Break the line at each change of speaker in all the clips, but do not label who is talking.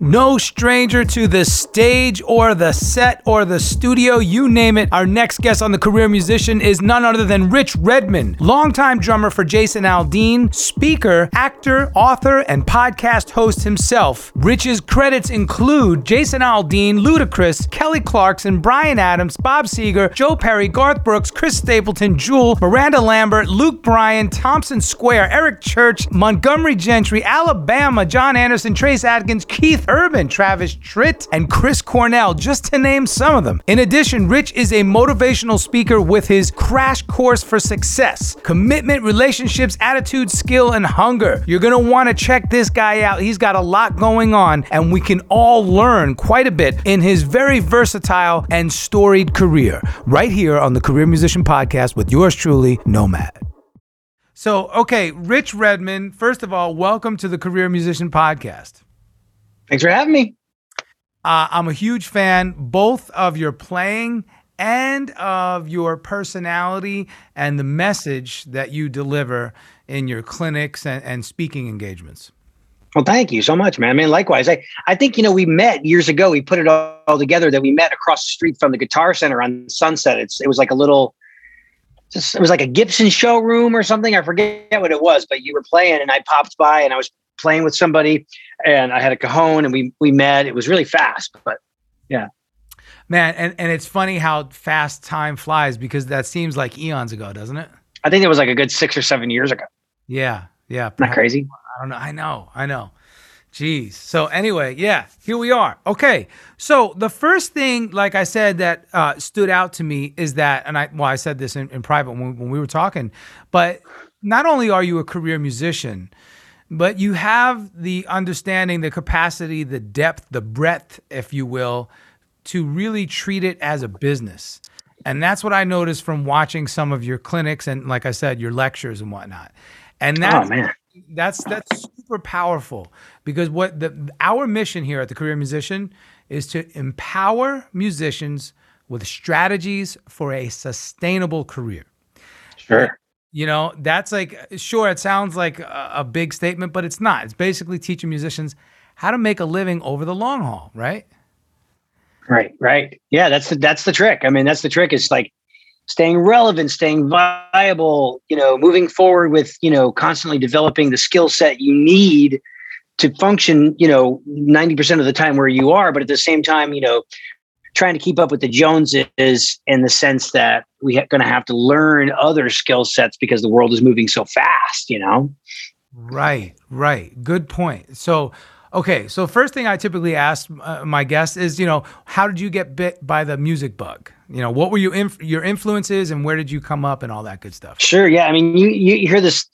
No stranger to the stage or the set or the studio, you name it. Our next guest on the Career Musician is none other than Rich Redmond, longtime drummer for Jason Aldean, speaker, actor, author, and podcast host himself. Rich's credits include Jason Aldean, Ludacris, Kelly Clarkson, Bryan Adams, Bob Seger, Joe Perry, Garth Brooks, Chris Stapleton, Jewel, Miranda Lambert, Luke Bryan, Thompson Square, Eric Church, Montgomery Gentry, Alabama, John Anderson, Trace Adkins, Keith Urban, Travis Tritt, and Chris Cornell, just to name some of them. In addition, Rich is a motivational speaker with his Crash Course for Success Commitment, Relationships, Attitude, Skill, and Hunger. You're want to check this guy out. He's got a lot going on, and we can all learn quite a bit in his very versatile and storied career, right here on the Career Musician Podcast with yours truly, Nomad. So, okay, Rich Redmond, first of all, welcome to the Career Musician Podcast.
Thanks for having me.
Uh, I'm a huge fan both of your playing and of your personality and the message that you deliver in your clinics and, and speaking engagements.
Well, thank you so much, man. I mean, likewise. I, I think, you know, we met years ago. We put it all, all together that we met across the street from the Guitar Center on Sunset. It's it was like a little just it was like a Gibson showroom or something. I forget what it was, but you were playing and I popped by and I was playing with somebody and I had a cajon and we we met. It was really fast, but yeah.
Man, and, and it's funny how fast time flies because that seems like eons ago, doesn't it?
I think it was like a good six or seven years ago.
Yeah, yeah.
Not crazy.
I don't know. I know. I know. Jeez. So anyway, yeah, here we are. Okay. So the first thing, like I said, that uh, stood out to me is that, and I well, I said this in, in private when, when we were talking, but not only are you a career musician, but you have the understanding, the capacity, the depth, the breadth, if you will, to really treat it as a business. And that's what I noticed from watching some of your clinics and, like I said, your lectures and whatnot. And oh, that's,
Oh
that's that's super powerful because what the our mission here at the Career Musician is to empower musicians with strategies for a sustainable career.
Sure.
You know, that's like sure it sounds like a, a big statement, but it's not. It's basically teaching musicians how to make a living over the long haul, right?
Right, right. Yeah, that's the that's the trick. I mean, that's the trick It's like staying relevant, staying viable, you know, moving forward with, you know, constantly developing the skill set you need to function, you know, 90% of the time where you are, but at the same time, you know, trying to keep up with the Joneses in the sense that we are going to have to learn other skill sets because the world is moving so fast, you know?
Right, right. Good point. So, okay, so first thing I typically ask uh, my guests is, you know, how did you get bit by the music bug? You know, what were your inf- your influences and where did you come up and all that good stuff?
Sure. Yeah. I mean, you, you hear this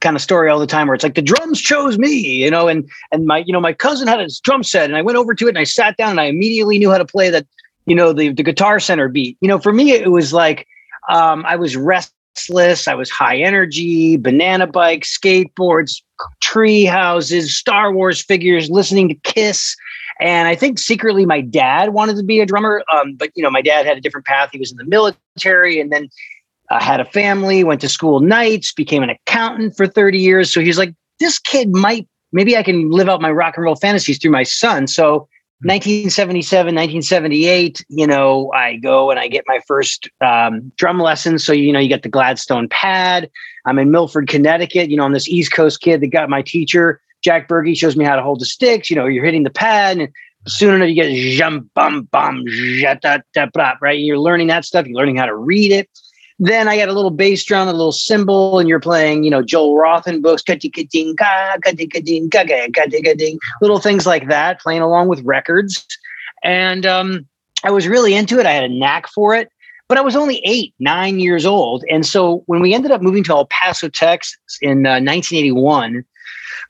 kind of story all the time where it's like the drums chose me, you know, and, and my, you know, my cousin had a drum set and I went over to it and I sat down and I immediately knew how to play that, you know, the, the guitar center beat, you know, for me, it was like, um, I was restless. I was high energy, banana bikes, skateboards, tree houses, Star Wars figures, listening to Kiss. And I think secretly my dad wanted to be a drummer. Um, but you know, my dad had a different path. He was in the military and then uh, had a family, went to school nights, became an accountant for 30 years. So he's like, this kid might, maybe I can live out my rock and roll fantasies through my son. So 1977, 1978, you know, I go and I get my first um, drum lessons. So, you know, you get the Gladstone pad. I'm in Milford, Connecticut. You know, I'm this East Coast kid that got my teacher, Jack Berge, shows me how to hold the sticks. You know, you're hitting the pad and soon enough you get jum bum bum right? You're learning that stuff. You're learning how to read it. Then I got a little bass drum, a little cymbal, and you're playing, you know, Joel Rothman books, little things like that, playing along with records. And um, I was really into it. I had a knack for it, but I was only eight, nine years old. And so when we ended up moving to El Paso, Texas in uh, 1981,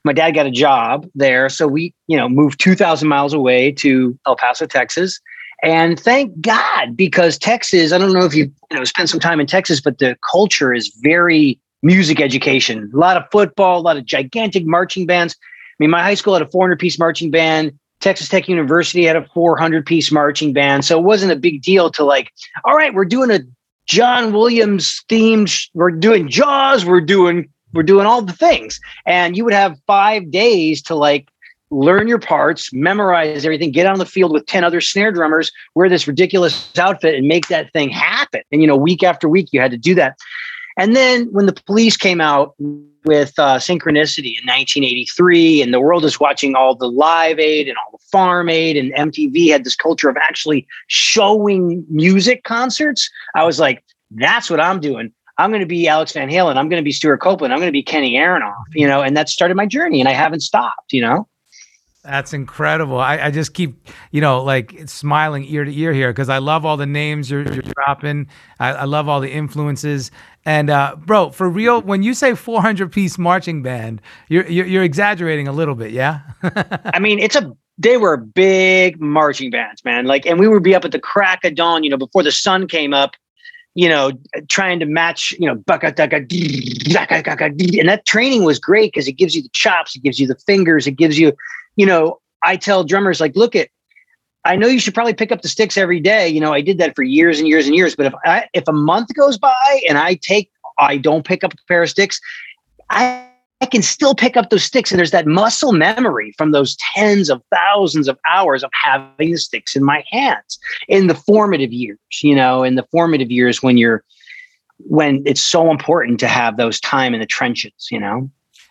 my dad got a job there. So we, you know, moved 2,000 miles away to El Paso, Texas. And thank God, because Texas, I don't know if you, you know, spent some time in Texas, but the culture is very music education. A lot of football, a lot of gigantic marching bands. I mean, my high school had a 400 piece marching band. Texas Tech University had a 400 piece marching band. So it wasn't a big deal to like, all right, we're doing a John Williams themed, we're doing Jaws, we're doing we're doing all the things. And you would have five days to like learn your parts, memorize everything, get on the field with 10 other snare drummers, wear this ridiculous outfit and make that thing happen. And, you know, week after week, you had to do that. And then when the police came out with uh, Synchronicity in 1983, and the world is watching all the Live Aid and all the Farm Aid, and MTV had this culture of actually showing music concerts, I was like, that's what I'm doing. I'm going to be Alex Van Halen. I'm going to be Stewart Copeland. I'm going to be Kenny Aronoff, you know, and that started my journey and I haven't stopped, you know?
That's incredible. I, I, just keep, you know, like smiling ear to ear here because I love all the names you're, you're dropping. I, I, love all the influences. And uh, bro, for real, when you say 400 piece marching band, you're, you're, you're exaggerating a little bit, yeah?
I mean, it's a they were big marching bands, man. Like, and we would be up at the crack of dawn, you know, before the sun came up, you know, trying to match, you know, and that training was great because it gives you the chops, it gives you the fingers, it gives you you know, I tell drummers like, look at, I know you should probably pick up the sticks every day. You know, I did that for years and years and years. But if I, if a month goes by and I take, I don't pick up a pair of sticks, I, I can still pick up those sticks. And there's that muscle memory from those tens of thousands of hours of having the sticks in my hands in the formative years, you know, in the formative years when you're, when it's so important to have those time in the trenches, you know?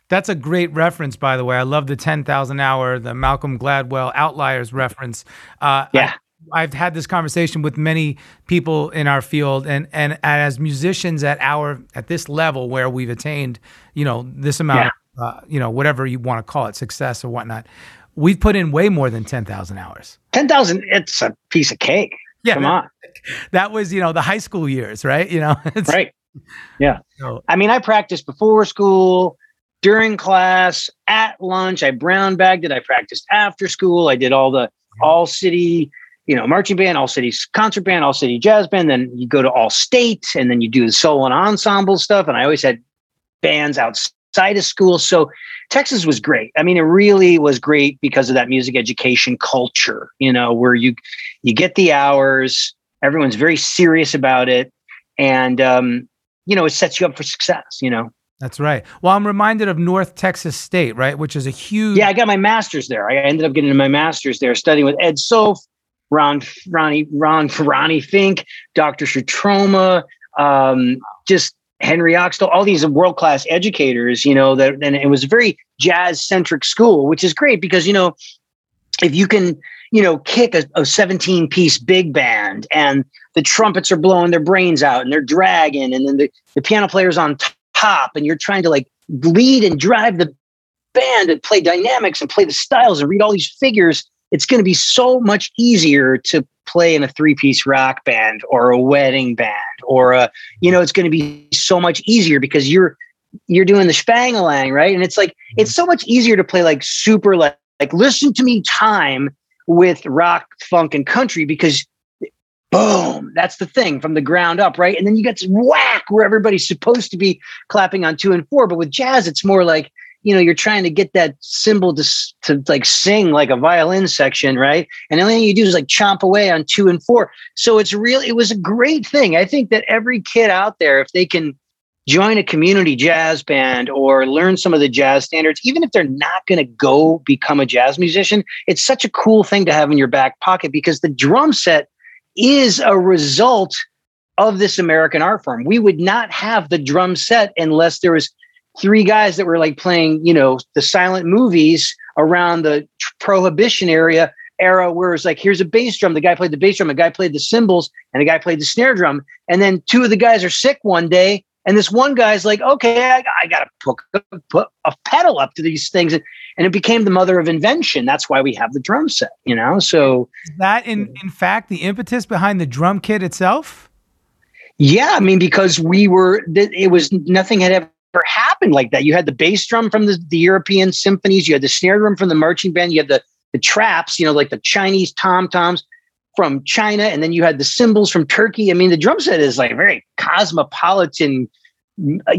That's a great reference, by the way. I love the 10,000 hour, the Malcolm Gladwell outliers reference.
Uh, yeah.
I, have had this conversation with many people in our field, and, and as musicians at our at this level where we've attained, you know, this amount, yeah. of, uh, you know, whatever you want to call it, success or whatnot, we've put in way more than ten thousand hours.
Ten thousand, it's a piece of cake. Yeah, come on.
That was you know the high school years, right? You know,
right. Yeah. So, I mean, I practiced before school during class, at lunch. I brown bagged it. I practiced after school. I did all the all city, you know, marching band, all city concert band, all city jazz band. Then you go to all state and then you do the solo and ensemble stuff. And I always had bands outside of school. So Texas was great. I mean, it really was great because of that music education culture, you know, where you you get the hours, everyone's very serious about it. And um, you know, it sets you up for success, you know.
That's right. Well, I'm reminded of North Texas State, right, which is a huge.
Yeah, I got my master's there. I ended up getting my master's there, studying with Ed Soph, Ron, Ronnie, Ron, Ronnie Fink, Dr. Schietroma, um, just Henry Oxtel, all these world class educators. You know that, and it was a very jazz centric school, which is great because you know if you can you know, kick a, a 17 piece big band and the trumpets are blowing their brains out and they're dragging and then the, the piano player's on top and you're trying to like lead and drive the band and play dynamics and play the styles and read all these figures, it's going to be so much easier to play in a three piece rock band or a wedding band or a, you know, it's going to be so much easier because you're, you're doing the spangalang, right? And it's like, mm-hmm. it's so much easier to play like super, like, like listen to me time with rock, funk, and country because boom that's the thing from the ground up right and then you get whack where everybody's supposed to be clapping on two and four but with jazz it's more like you know, you're trying to get that cymbal to, to like sing like a violin section, right? And the only thing you do is like chomp away on two and four. So it's really, it was a great thing. I think that every kid out there, if they can join a community jazz band or learn some of the jazz standards, even if they're not going to go become a jazz musician, it's such a cool thing to have in your back pocket because the drum set is a result of this American art form. We would not have the drum set unless there was three guys that were like playing, you know, the silent movies around the prohibition area era where it's like here's a bass drum the guy played the bass drum the guy played the cymbals and the guy played the snare drum and then two of the guys are sick one day and this one guy's like, okay, I, I got to put, put a pedal up to these things. And, and it became the mother of invention. That's why we have the drum set, you know? So
Is that in, in fact, the impetus behind the drum kit itself?
Yeah. I mean, because we were, it was nothing had ever happened like that. You had the bass drum from the, the European symphonies. You had the snare drum from the marching band. You had the, the traps, you know, like the Chinese tom toms from China, and then you had the cymbals from Turkey. I mean, the drum set is like very cosmopolitan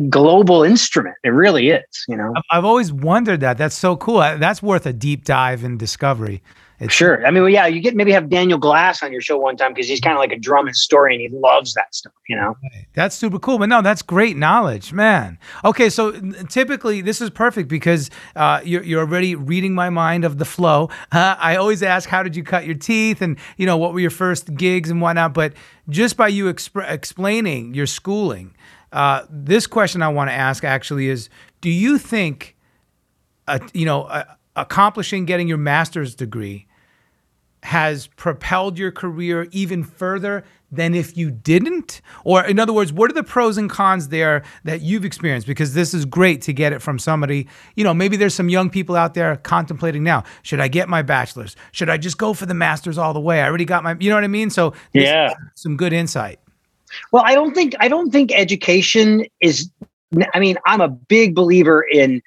global instrument. It really is, you know.
I've always wondered that. That's so cool. That's worth a deep dive in discovery.
It's, sure. I mean, well, yeah, you get maybe have Daniel Glass on your show one time because he's kind of like a drum historian. He loves that stuff, you know.
That's super cool. But no, that's great knowledge, man. Okay, so typically this is perfect because uh, you're you're already reading my mind of the flow. Uh, I always ask, how did you cut your teeth, and you know what were your first gigs and whatnot. But just by you exp- explaining your schooling, uh, this question I want to ask actually is: Do you think, uh, you know, uh, accomplishing getting your master's degree has propelled your career even further than if you didn't? Or, in other words, what are the pros and cons there that you've experienced? Because this is great to get it from somebody, you know, maybe there's some young people out there contemplating now should I get my bachelor's? Should I just go for the master's all the way? I already got my, you know what I mean? So,
yeah,
some good insight.
Well, I don't think, I don't think education is, I mean, I'm a big believer in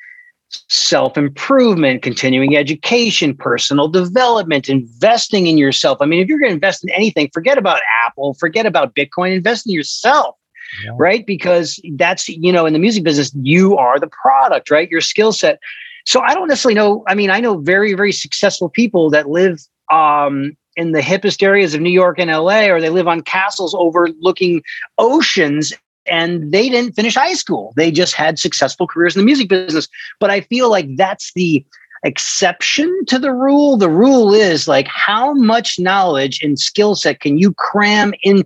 self improvement, continuing education, personal development, investing in yourself. I mean, if you're going to invest in anything, forget about Apple, forget about Bitcoin, invest in yourself. Yeah. Right. Because that's, you know, in the music business, you are the product, right? Your skill set. So I don't necessarily know. I mean, I know very, very successful people that live um, in the hippest areas of New York and LA, or they live on castles overlooking oceans and they didn't finish high school. They just had successful careers in the music business. But I feel like that's the exception to the rule. The rule is like how much knowledge and skill set can you cram in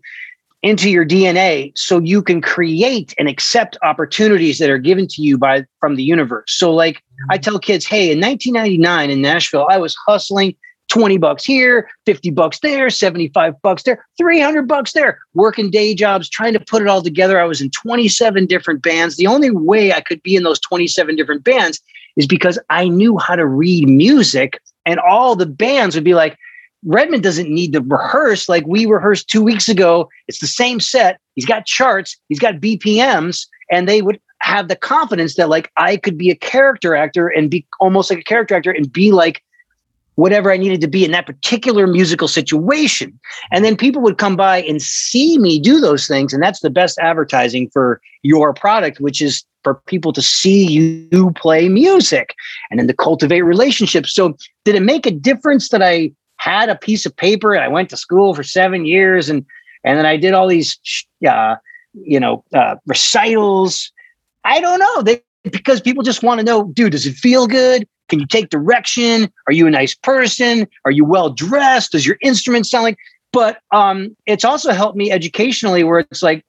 into your DNA so you can create and accept opportunities that are given to you by from the universe. So like I tell kids, hey, in 1999 in Nashville, I was hustling 20 bucks here, 50 bucks there, 75 bucks there, 300 bucks there, working day jobs, trying to put it all together. I was in 27 different bands. The only way I could be in those 27 different bands is because I knew how to read music. And all the bands would be like, Redmond doesn't need to rehearse like we rehearsed two weeks ago. It's the same set. He's got charts, he's got BPMs, and they would have the confidence that like I could be a character actor and be almost like a character actor and be like whatever I needed to be in that particular musical situation. And then people would come by and see me do those things. And that's the best advertising for your product, which is for people to see you play music and then to cultivate relationships. So, did it make a difference that I had a piece of paper and I went to school for seven years and and then I did all these, uh, you know, uh, recitals? I don't know. They, because people just want to know, dude, does it feel good? Can you take direction? Are you a nice person? Are you well dressed? Does your instrument sound like? But um, it's also helped me educationally, where it's like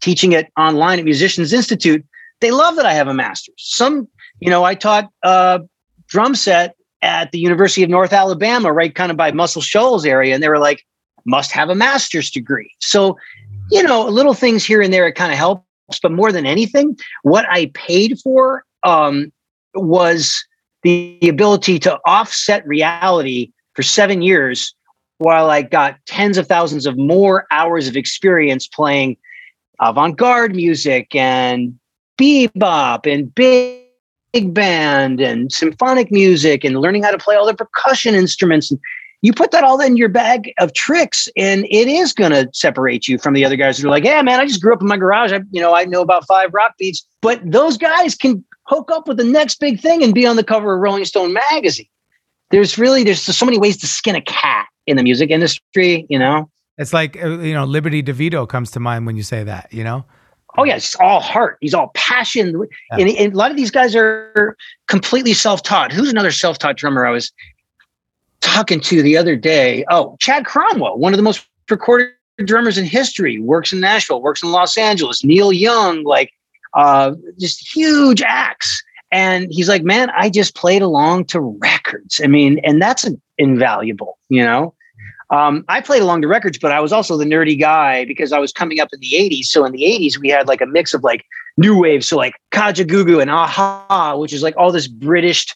teaching it online at Musicians Institute. They love that I have a master's. Some, you know, I taught drum set at the University of North Alabama, right, kind of by Muscle Shoals area, and they were like, must have a master's degree. So, you know, little things here and there, it kind of helps. But more than anything, what I paid for um, was the ability to offset reality for seven years while I got tens of thousands of more hours of experience playing avant garde music and bebop and big, big band and symphonic music and learning how to play all the percussion instruments. And you put that all in your bag of tricks and it is going to separate you from the other guys who are like, yeah, man, I just grew up in my garage. I, you know, I know about five rock beats, but those guys can hook up with the next big thing and be on the cover of Rolling Stone magazine. There's really there's so many ways to skin a cat in the music industry, you know.
It's like uh, you know, Liberty DeVito comes to mind when you say that. You know.
Oh yeah, it's all heart. He's all passion, yeah. and, and a lot of these guys are completely self-taught. Who's another self-taught drummer I was talking to the other day? Oh, Chad Cromwell, one of the most recorded drummers in history, works in Nashville, works in Los Angeles. Neil Young, like uh, just huge acts. And he's like, man, I just played along to records. I mean, and that's invaluable, you know? Um, I played along to records, but I was also the nerdy guy because I was coming up in the 80s. So in the 80s, we had like a mix of like new wave. So like Kajagoogoo and a-ha, which is like all this British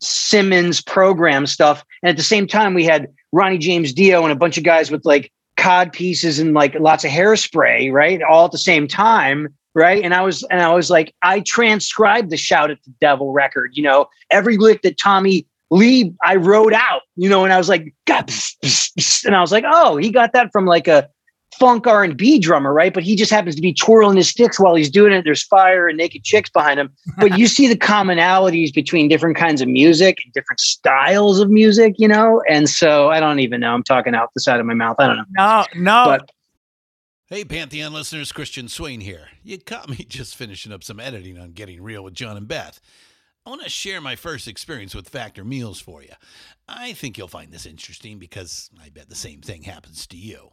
Simmons program stuff. And at the same time, we had Ronnie James Dio and a bunch of guys with like cod pieces and like lots of hairspray, right? All at the same time. Right. And I was, and I was like, I transcribed the Shout at the Devil record, you know, every lick that Tommy Lee, I wrote out, you know, and I was like, and I was like, oh, he got that from like a funk R and B drummer, right? But he just happens to be twirling his sticks while he's doing it. There's fire and naked chicks behind him, but you see the commonalities between different kinds of music and different styles of music, you know. And so I don't even know. I'm talking out the side of my mouth. I don't know.
No, no.
But
Hey, Pantheon listeners, Christian Swain here. You caught me just finishing up some editing on Getting Real with John and Beth. I want to share my first experience with Factor Meals for you. I think you'll find this interesting because I bet the same thing happens to you.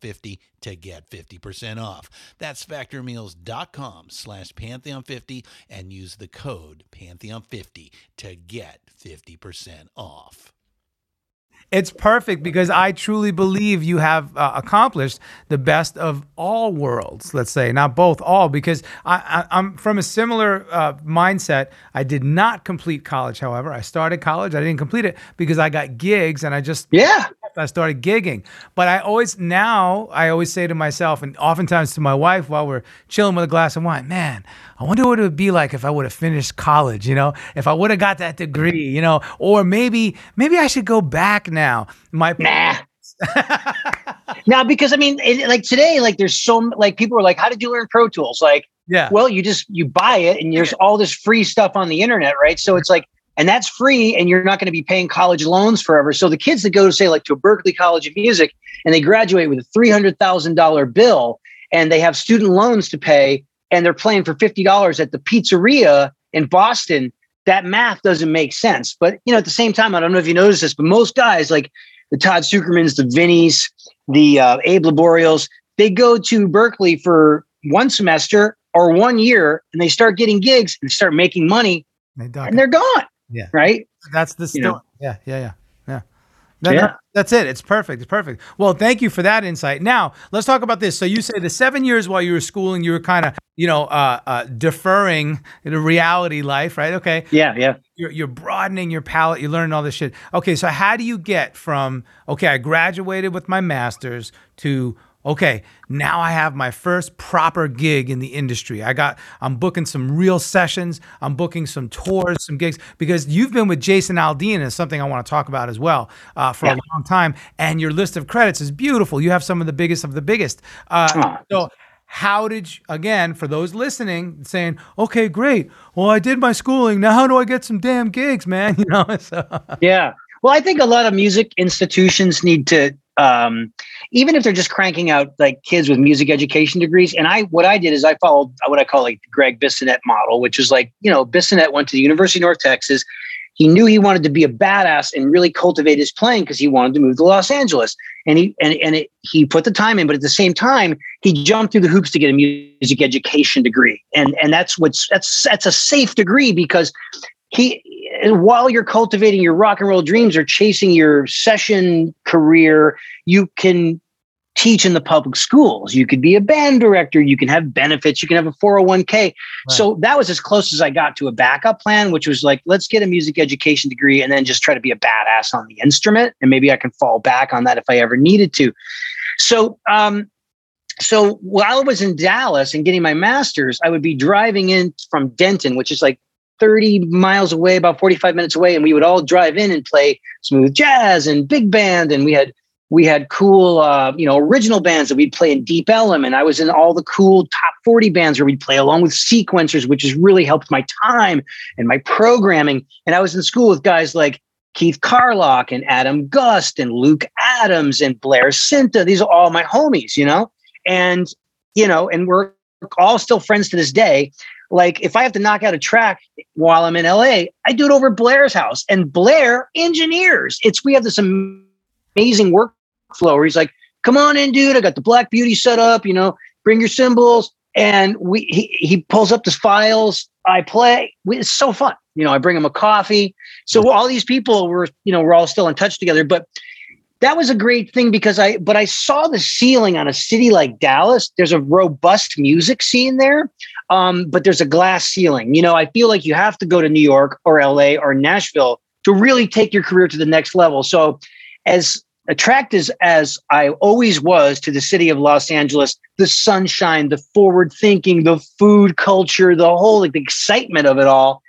Pantheon50 to get 50% off. That's factormeals.com slash Pantheon50 and use the code Pantheon50 to get 50% off.
It's perfect because I truly believe you have uh, accomplished the best of all worlds. Let's say not both, all because I, am from a similar uh, mindset. I did not complete college, however. I started college. I didn't complete it because I got gigs and I just
yeah
I started gigging. But I always now I always say to myself and oftentimes to my wife while we're chilling with a glass of wine, man, I wonder what it would be like if I would have finished college, you know, if I would have got that degree, you know, or maybe maybe I should go back now. My
nah. now, because I mean, it, like today, like there's so like people are like, how did you learn Pro Tools? Like,
yeah,
well, you just you buy it, and there's all this free stuff on the internet, right? So it's like and that's free and you're not going to be paying college loans forever so the kids that go to say like to a berklee college of music and they graduate with a $300000 bill and they have student loans to pay and they're playing for $50 at the pizzeria in boston that math doesn't make sense but you know at the same time i don't know if you noticed this but most guys like the todd suchermans the vinnies the uh, abe laboriels they go to Berklee for one semester or one year and they start getting gigs and start making money and they're gone
yeah.
Right.
That's the story. You know? Yeah. Yeah. Yeah. Yeah. That, yeah. that's it. It's perfect. It's perfect. Well, thank you for that insight. Now, let's talk about this. So, you say the seven years while you were schooling, you were kind of, you know, uh, uh, deferring the reality life, right? Okay.
Yeah. Yeah.
You're, you're broadening your palette. You're learning all this shit. Okay. So, how do you get from, okay, I graduated with my master's to, okay, now I have my first proper gig in the industry. I got, I'm booking some real sessions. I'm booking some tours, some gigs, because you've been with Jason Aldean is something I want to talk about as well uh, for yeah. a long time. And your list of credits is beautiful. You have some of the biggest of the biggest. Uh, so, how did you, again for those listening saying okay great well i did my schooling now how do i get some damn gigs man you know so.
yeah well i think a lot of music institutions need to um, even if they're just cranking out like kids with music education degrees. And I, what I did is I followed what I call like the Greg Bissonette model, which is like, you know, Bissonette went to the University of North Texas. he knew he wanted to be a badass and really cultivate his playing because he wanted to move to Los Angeles. And he and and it, he put the time in, but at the same time, he jumped through the hoops to get a music education degree. And and that's what's that's that's a safe degree because he while you're cultivating your rock and roll dreams or chasing your session career, you can teach in the public schools. You could be a band director. You can have benefits. You can have a 401k. Right. So that was as close as I got to a backup plan, which was like, let's get a music education degree and then just try to be a badass on the instrument. And maybe I can fall back on that if I ever needed to. So, um, so while I was in Dallas and getting my master's, I would be driving in from Denton, which is like 30 miles away, about 45 minutes away, and we would all drive in and play smooth jazz and big band. And we had we had cool, uh, you know, original bands that we'd play in Deep Element. I was in all the cool top 40 bands where we'd play along with sequencers, which has really helped my time and my programming. And I was in school with guys like Keith Carlock and Adam Gust and Luke Adams and Blair Sinta. These are all my homies, you know? And, you know, and we're all still friends to this day. Like if I have to knock out a track while I'm in LA, I do it over Blair's house and Blair engineers. It's, we have this amazing workflow where he's like, come on in, dude. I got the Black Beauty set up, you know, bring your cymbals. And we he, he pulls up the files. I play. It's so fun. You know, I bring him a coffee. So all these people were, you know, we're all still in touch together. But that was a great thing because I but I saw the ceiling on a city like Dallas. There's a robust music scene there. Um, but there's a glass ceiling. You know, I feel like you have to go to New York or LA or Nashville to really take your career to the next level. So as attracted as, as I always was to the city of Los Angeles, the sunshine, the forward thinking, the food culture, the whole like the excitement of it all.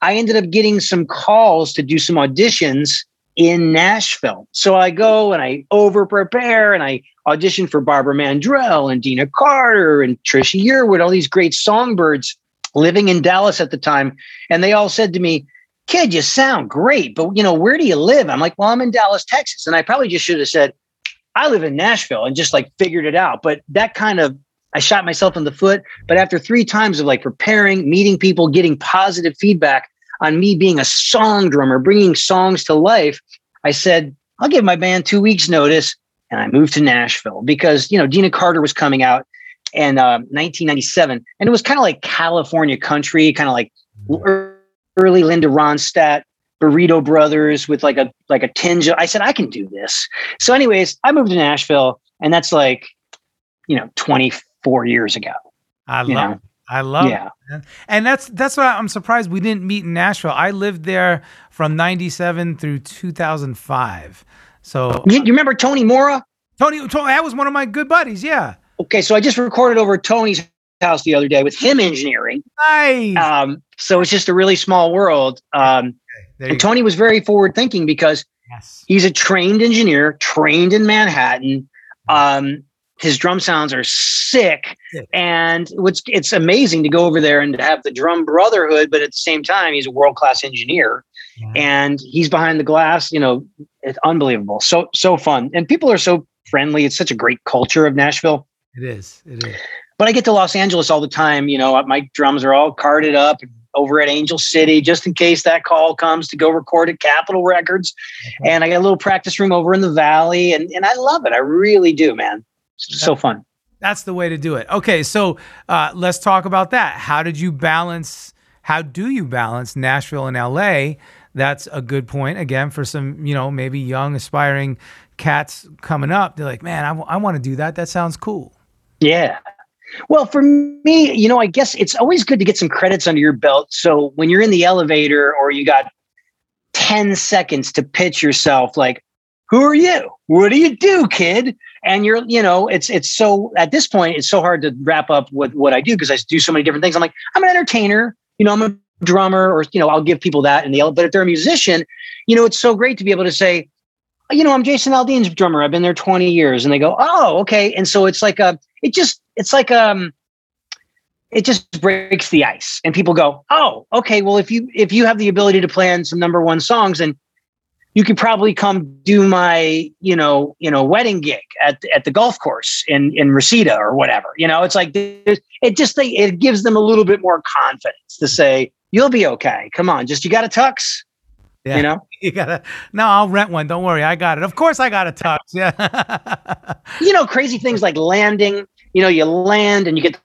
I ended up getting some calls to do some auditions in Nashville. So I go and I over prepare and I audition for Barbara Mandrell and Deana Carter and Trisha Yearwood, all these great songbirds living in Dallas at the time. And they all said to me, kid, you sound great, but you know, where do you live? I'm like, well, I'm in Dallas, Texas. And I probably just should have said, I live in Nashville and just like figured it out. But that kind of, I shot myself in the foot. But after three times of like preparing, meeting people, getting positive feedback on me being a song drummer, bringing songs to life, I said, I'll give my band two weeks notice. And I moved to Nashville because, you know, Deana Carter was coming out in uh, 1997. And it was kind of like California country, kind of like early Linda Ronstadt, Burrito Brothers with like a like a tinge. Of, I said I can do this. So, anyways, I moved to Nashville, and that's like, you know, 24 years ago.
I love. I love yeah. It, and that's that's why I'm surprised we didn't meet in Nashville. I lived there from 97 through 2005. So
you, you remember Tony Mora?
Tony, Tony, that was one of my good buddies. Yeah.
Okay, so I just recorded over Tony's house the other day with him engineering.
Nice.
Um, so it's just a really small world. Um, okay, and Tony go. was very forward thinking because yes. he's a trained engineer, trained in Manhattan. Um, his drum sounds are sick, yeah. and what's it's amazing to go over there and to have the drum brotherhood, but at the same time, he's a world class engineer, yeah. and he's behind the glass. You know, it's unbelievable. So so fun, and people are so friendly. It's such a great culture of Nashville.
It is. It is.
But I get to Los Angeles all the time. You know, uh, my drums are all carded up over at Angel City just in case that call comes to go record at Capitol Records. Okay. And I got a little practice room over in the valley. And, and I love it. I really do, man. So fun.
That's the way to do it. Okay. So uh, let's talk about that. How did you balance? How do you balance Nashville and LA? That's a good point. Again, for some, you know, maybe young aspiring cats coming up, they're like, man, I, w- I want to do that. That sounds cool.
Yeah. Well, for me, you know, I guess it's always good to get some credits under your belt. So when you're in the elevator or you got 10 seconds to pitch yourself, like, who are you? What do you do, kid? And you're, you know, it's it's so at this point, it's so hard to wrap up with what I do because I do so many different things. I'm like, I'm an entertainer, you know, I'm a drummer, or you know, I'll give people that in the but if they're a musician, you know, it's so great to be able to say, you know, I'm Jason Aldean's drummer. I've been there 20 years. And they go, oh, okay. And so it's like a, it just, it's like, um, it just breaks the ice and people go, oh, okay. Well, if you, if you have the ability to plan some number one songs and you could probably come do my, you know, you know, wedding gig at, at the golf course in, in Reseda or whatever, you know, it's like, it just, they, it gives them a little bit more confidence to say, you'll be okay. Come on, just, you got a tux.
Yeah.
You know,
You gotta. No, I'll rent one. Don't worry, I got it. Of course, I got a tux. Yeah.
you know, crazy things like landing. You know, you land and you get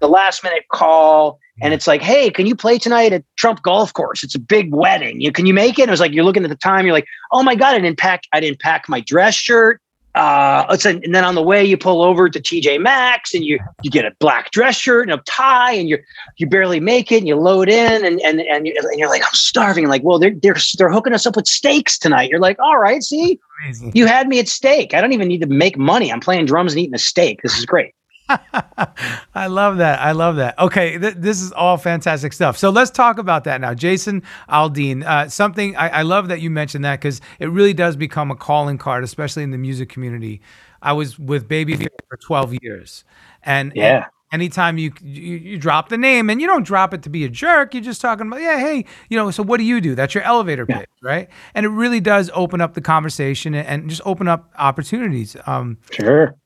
the last minute call, and it's like, hey, can you play tonight at Trump Golf Course? It's a big wedding. You can you make it? And it was like you're looking at the time, you're like, oh my god, I didn't pack. I didn't pack my dress shirt. Uh, and then on the way you pull over to TJ Maxx and you you get a black dress shirt and a tie and you you barely make it and you load in and and and you're, and you're like I'm starving like well they're they're they're hooking us up with steaks tonight you're like all right see
Crazy.
you had me at steak I don't even need to make money I'm playing drums and eating a steak this is great
I love that. I love that. Okay, th- this is all fantastic stuff. So let's talk about that now. Jason Aldean, uh, something I-, I love that you mentioned that because it really does become a calling card, especially in the music community. I was with Babyface for 12 years. And,
Yeah.
and anytime you, you you drop the name and you don't drop it to be a jerk, you're just talking about, yeah, hey, you know, so what do you do? That's your elevator pitch, right? And it really does open up the conversation and, and just open up opportunities. Um,
sure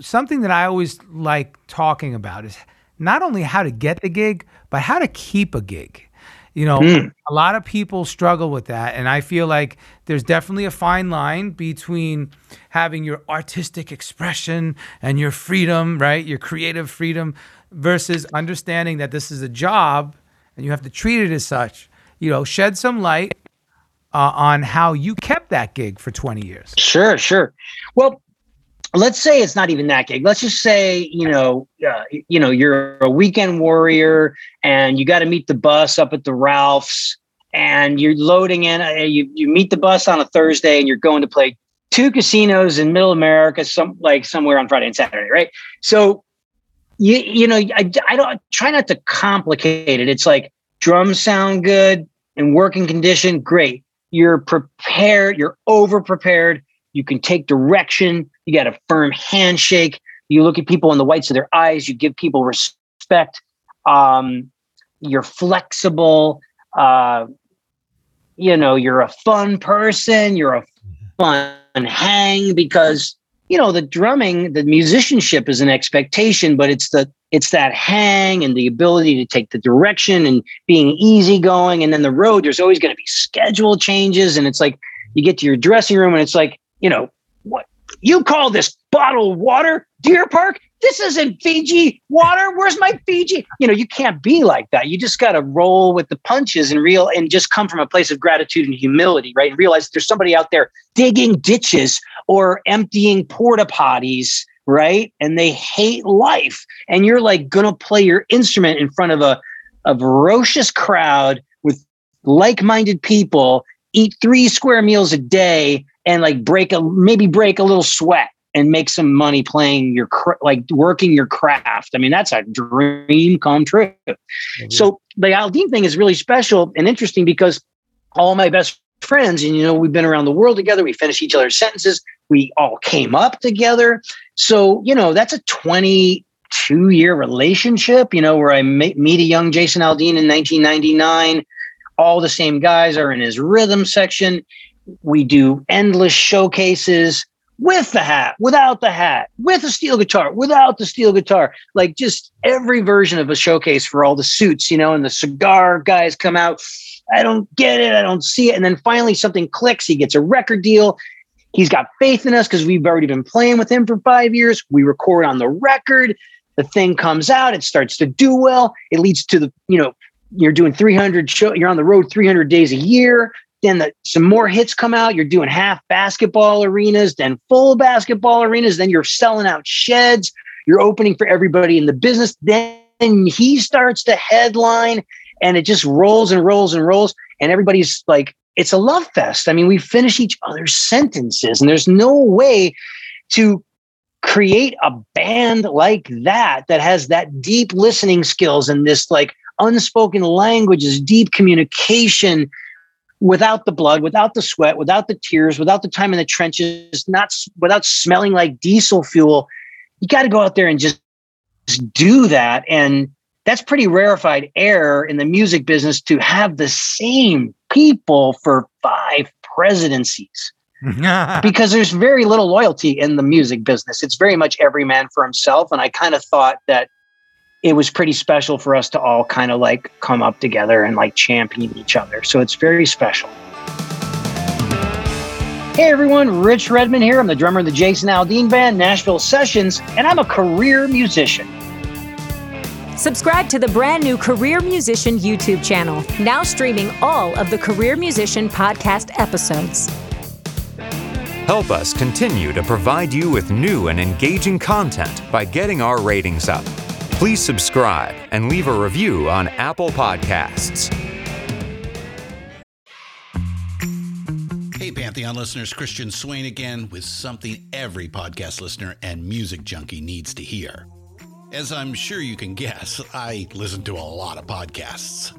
something that I always like talking about is not only how to get the gig, but how to keep a gig. You know, a lot of people struggle with that. And I feel like there's definitely a fine line between having your artistic expression and your freedom, right? Your creative freedom versus understanding that this is a job and you have to treat it as such. You know, shed some light uh, on how you kept that gig for 20 years.
Sure, sure. Well, let's say it's not even that gig. Let's just say, you know, uh, you know, you're a weekend warrior and you got to meet the bus up at the Ralphs and you're loading in. Uh, you you meet the bus on a Thursday and you're going to play two casinos in Middle America, some like somewhere on Friday and Saturday, right? So you you know, I I don't try not to complicate it. It's like drums sound good and working condition, great. You're prepared. You're over prepared. You can take direction. You got a firm handshake. You look at people in the whites of their eyes. You give people respect. Um, you're flexible. Uh, you know, you're a fun person. You're a fun hang because you know the drumming, the musicianship is an expectation, but it's the it's that hang and the ability to take the direction and being easygoing. And then the road, there's always going to be schedule changes, and it's like you get to your dressing room and it's like you know what you call this bottled water, Deer Park. This isn't Fiji water. Where's my Fiji? You know, you can't be like that. You just got to roll with the punches and real and just come from a place of gratitude and humility, right? And realize there's somebody out there digging ditches or emptying porta potties, right? And they hate life. And you're like gonna play your instrument in front of a, a ferocious crowd with like-minded people, eat three square meals a day, and like break a maybe break a little sweat and make some money playing your like working your craft. I mean, that's a dream come true. Mm-hmm. So the Aldean thing is really special and interesting because all my best friends, and you know, we've been around the world together. We finish each other's sentences. We all came up together. So you know, that's a twenty-two year relationship. You know, where I meet a young Jason Aldean in 1999. All the same guys are in his rhythm section. We do endless showcases with the hat, without the hat, with a steel guitar, without the steel guitar, like just every version of a showcase for all the suits, you know, and the cigar guys come out. I don't get it. I don't see it. And then finally something clicks. He gets a record deal. He's got faith in us because we've already been playing with him for five years. We record on the record. The thing comes out. It starts to do well. It leads to the, you know, you're doing 300 show. You're on the road 300 days a year then the, some more hits come out. You're doing half basketball arenas, then full basketball arenas. Then you're selling out sheds. You're opening for everybody in the business. Then he starts to headline, and it just rolls and rolls and rolls. And everybody's like, it's a love fest. I mean, we finish each other's sentences, and there's no way to create a band like that that has that deep listening skills and this like unspoken languages, deep communication without the blood, without the sweat, without the tears, without the time in the trenches, not without smelling like diesel fuel. You got to go out there and just, just do that. And that's pretty rarefied air in the music business to have the same people for five presidencies. because there's very little loyalty in the music business. It's very much every man for himself. And I kind of thought that it was pretty special for us to all kind of like come up together and like champion each other. So it's very special. Hey everyone, Rich Redmond here. I'm the drummer of the Jason Aldean Band, Nashville Sessions, and I'm a career musician.
Subscribe to the brand new Career Musician YouTube channel, now streaming all of the Career Musician podcast episodes.
Help us continue to provide you with new and engaging content by getting our ratings up. Please subscribe and leave a review on Apple Podcasts.
Hey, Pantheon listeners, Christian Swain again with something every podcast listener and music junkie needs to hear. As I'm sure you can guess, I listen to a lot of podcasts.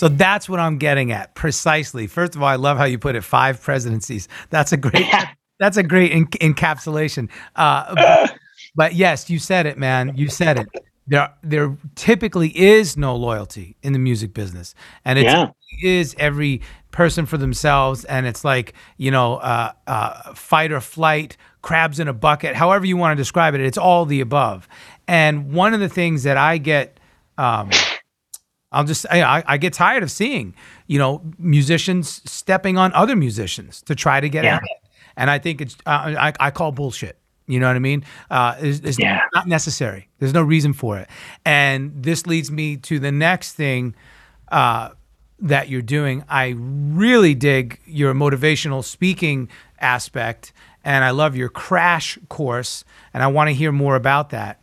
So that's what I'm getting at precisely. First of all, I love how you put it five presidencies. That's a great that's a great en- encapsulation. Uh, but, but yes, you said it, man. You said it. There there typically is no loyalty in the music business, and it
Yeah.
is every person for themselves, and it's like you know, uh, uh, fight or flight, crabs in a bucket, however you want to describe it. It's all the above. And one of the things that I get. Um, I'll just I, I- I get tired of seeing you know musicians stepping on other musicians to try to get
Yeah.
ahead, and I think it's uh, I, I call bullshit. You know what I mean? Uh, it's, it's
Yeah.
not necessary. There's no reason for it. And this leads me to the next thing uh, that you're doing. I really dig your motivational speaking aspect, and I love your crash course, and I want to hear more about that.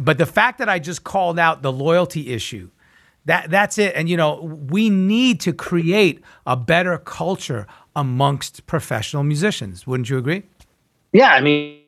But the fact that I just called out the loyalty issue, that that's it. And you know, we need to create a better culture amongst professional musicians. Wouldn't you agree?
Yeah, I mean,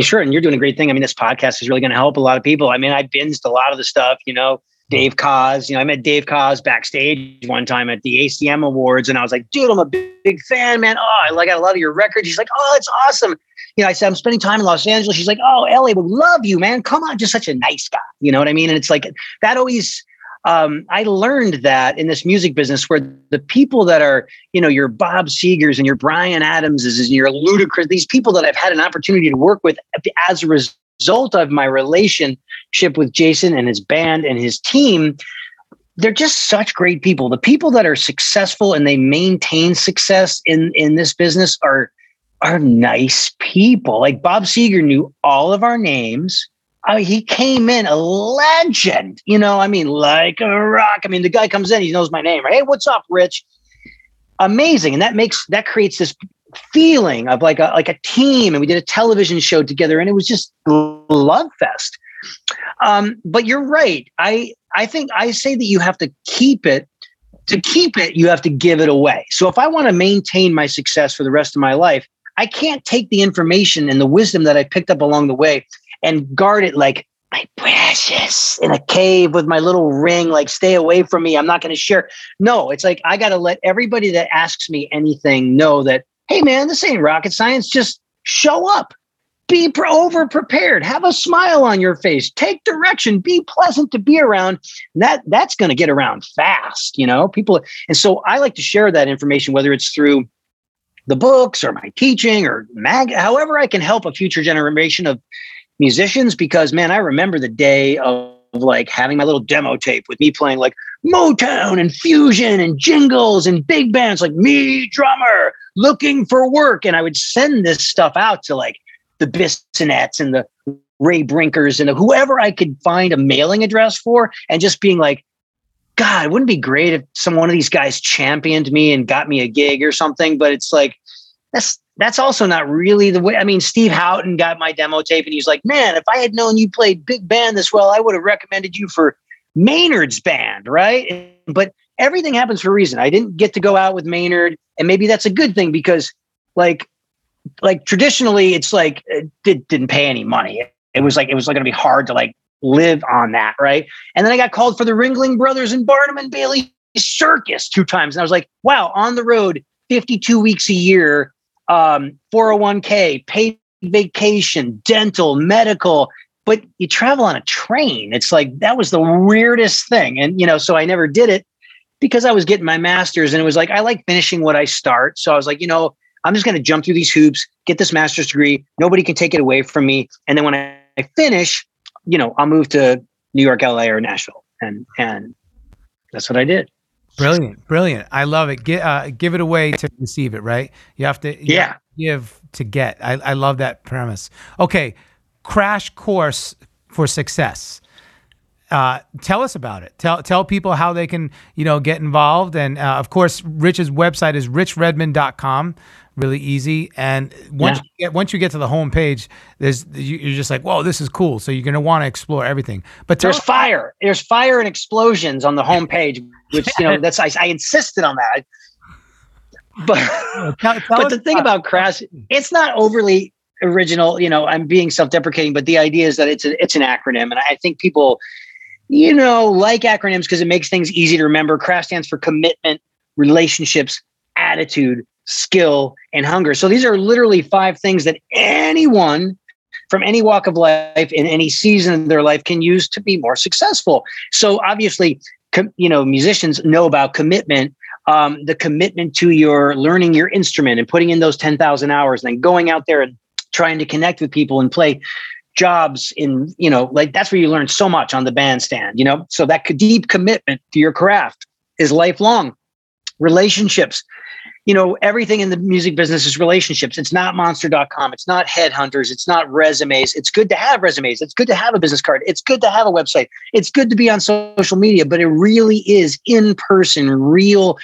sure. And you're doing a great thing. I mean, this podcast is really going to help a lot of people. I mean, I binged a lot of the stuff, you know, Dave Koz, you know, I met Dave Koz backstage one time at the ACM Awards and I was like, dude, I'm a big, big fan, man. Oh, I like got a lot of your records. He's like, oh, it's awesome. You know, I said, I'm spending time in Los Angeles. She's like, oh, LA would love you, man. Come on. Just such a nice guy. You know what I mean? And it's like, that always, um, I learned that in this music business where the people that are, you know, your Bob Segers and your Bryan Adamses and your Ludacris, these people that I've had an opportunity to work with as a result of my relationship with Jason and his band and his team, they're just such great people. The people that are successful and they maintain success in in this business are are nice people. Like Bob Seger knew all of our names. I mean, he came in a legend, you know. I mean, like a rock. I mean, the guy comes in, he knows my name. Right? Hey, what's up, Rich? Amazing, and that makes that creates this feeling of like a like a team. And we did a television show together, and it was just love fest. Um, but you're right. I I think I say that you have to keep it. To keep it, you have to give it away. So if I want to maintain my success for the rest of my life, I can't take the information and the wisdom that I picked up along the way and guard it like my precious in a cave with my little ring, like stay away from me. I'm not going to share. No, it's like I got to let everybody that asks me anything know that, hey, man, this ain't rocket science. Just show up, be over prepared have a smile on your face take direction be pleasant to be around and that that's going to get around fast you know people and so i like to share that information whether it's through the books or my teaching or mag however i can help a future generation of musicians because man i remember the day of like having my little demo tape with me playing like motown and fusion and jingles and big bands like me drummer looking for work and i would send this stuff out to like the Bissonettes and the Ray Brinkers and the, whoever I could find a mailing address for, and just being like, God, it wouldn't it be great if some one of these guys championed me and got me a gig or something? But it's like that's that's also not really the way. I mean, Steve Houghton got my demo tape, and he's like, "Man, if I had known you played big band this well, I would have recommended you for Maynard's band, right?" But everything happens for a reason. I didn't get to go out with Maynard, and maybe that's a good thing because, like, like traditionally it's like it did, didn't pay any money. It was like it was like going to be hard to like live on that, right? And then I got called for the Ringling Brothers and Barnum and Bailey circus two times, and I was like, wow, on the road, fifty-two weeks a year, um, 401k, paid vacation, dental, medical. But you travel on a train. It's like that was the weirdest thing, and you know, so I never did it because I was getting my master's, and it was like I like finishing what I start. So I was like, you know, I'm just going to jump through these hoops, get this master's degree. Nobody can take it away from me. And then when I finish, you know, I'll move to New York, LA, or Nashville, and and that's what I did.
Brilliant, brilliant. I love it. Give, uh, give it away to receive it, right? You have to, you
yeah,
have to give to get. I, I love that premise. Okay, crash course for success. Uh, tell us about it. Tell tell people how they can you know get involved. And uh, of course, Rich's website is richredmond.com really easy. And once
Yeah.
you get once you get to the home page, there's you- you're just like, whoa, this is cool. So you're gonna want to explore everything. But
There's fire. There's fire and explosions on the homepage, which you know that's I, I insisted on that. But
tell, tell
but the thing about crash, it's not overly original. You know, I'm being self-deprecating, but the idea is that it's a, it's an acronym, and I think people, you know, like acronyms because it makes things easy to remember. Crash stands for commitment, relationships, attitude, skill, and hunger. So these are literally five things that anyone from any walk of life in any season of their life can use to be more successful. So obviously, com- you know, musicians know about commitment. Um, the commitment to your learning your instrument and putting in those 10,000 hours and then going out there and trying to connect with people and play jobs in, you know, like that's where you learn so much on the bandstand, you know? So that deep commitment to your craft is lifelong. Relationships, you know, everything in the music business is relationships. It's not monster.com. It's not headhunters. It's not resumes. It's good to have resumes. It's good to have a business card. It's good to have a website. It's good to be on social media, but it really is in person, real,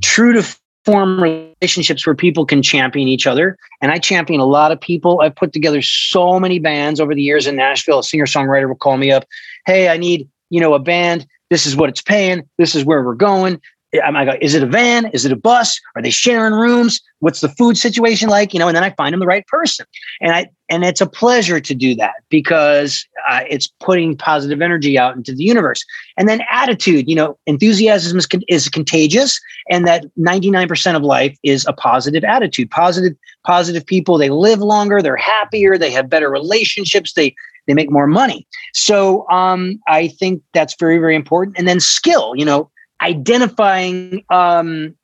true to form relationships where people can champion each other. And I champion a lot of people. I've put together so many bands over the years in Nashville. A singer songwriter will call me up. Hey, I need, you know, a band. This is what it's paying. This is where we're going. I'm like, is it a van? Is it a bus? Are they sharing rooms? What's the food situation like? You know, and then I find them the right person, and I and it's a pleasure to do that because uh, it's putting positive energy out into the universe. And then attitude, you know, enthusiasm is, is contagious, and that 99% of life is a positive attitude. Positive, positive people, they live longer, they're happier, they have better relationships, they they make more money. So um, I think that's very, very important. And then skill, you know, identifying um,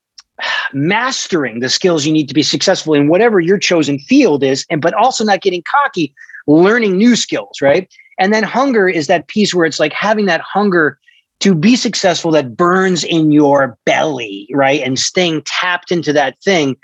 mastering the skills you need to be successful in whatever your chosen field is and but also not getting cocky learning new skills right? And then hunger is that piece where it's like having that hunger to be successful that burns in your belly right? And staying tapped into that thing.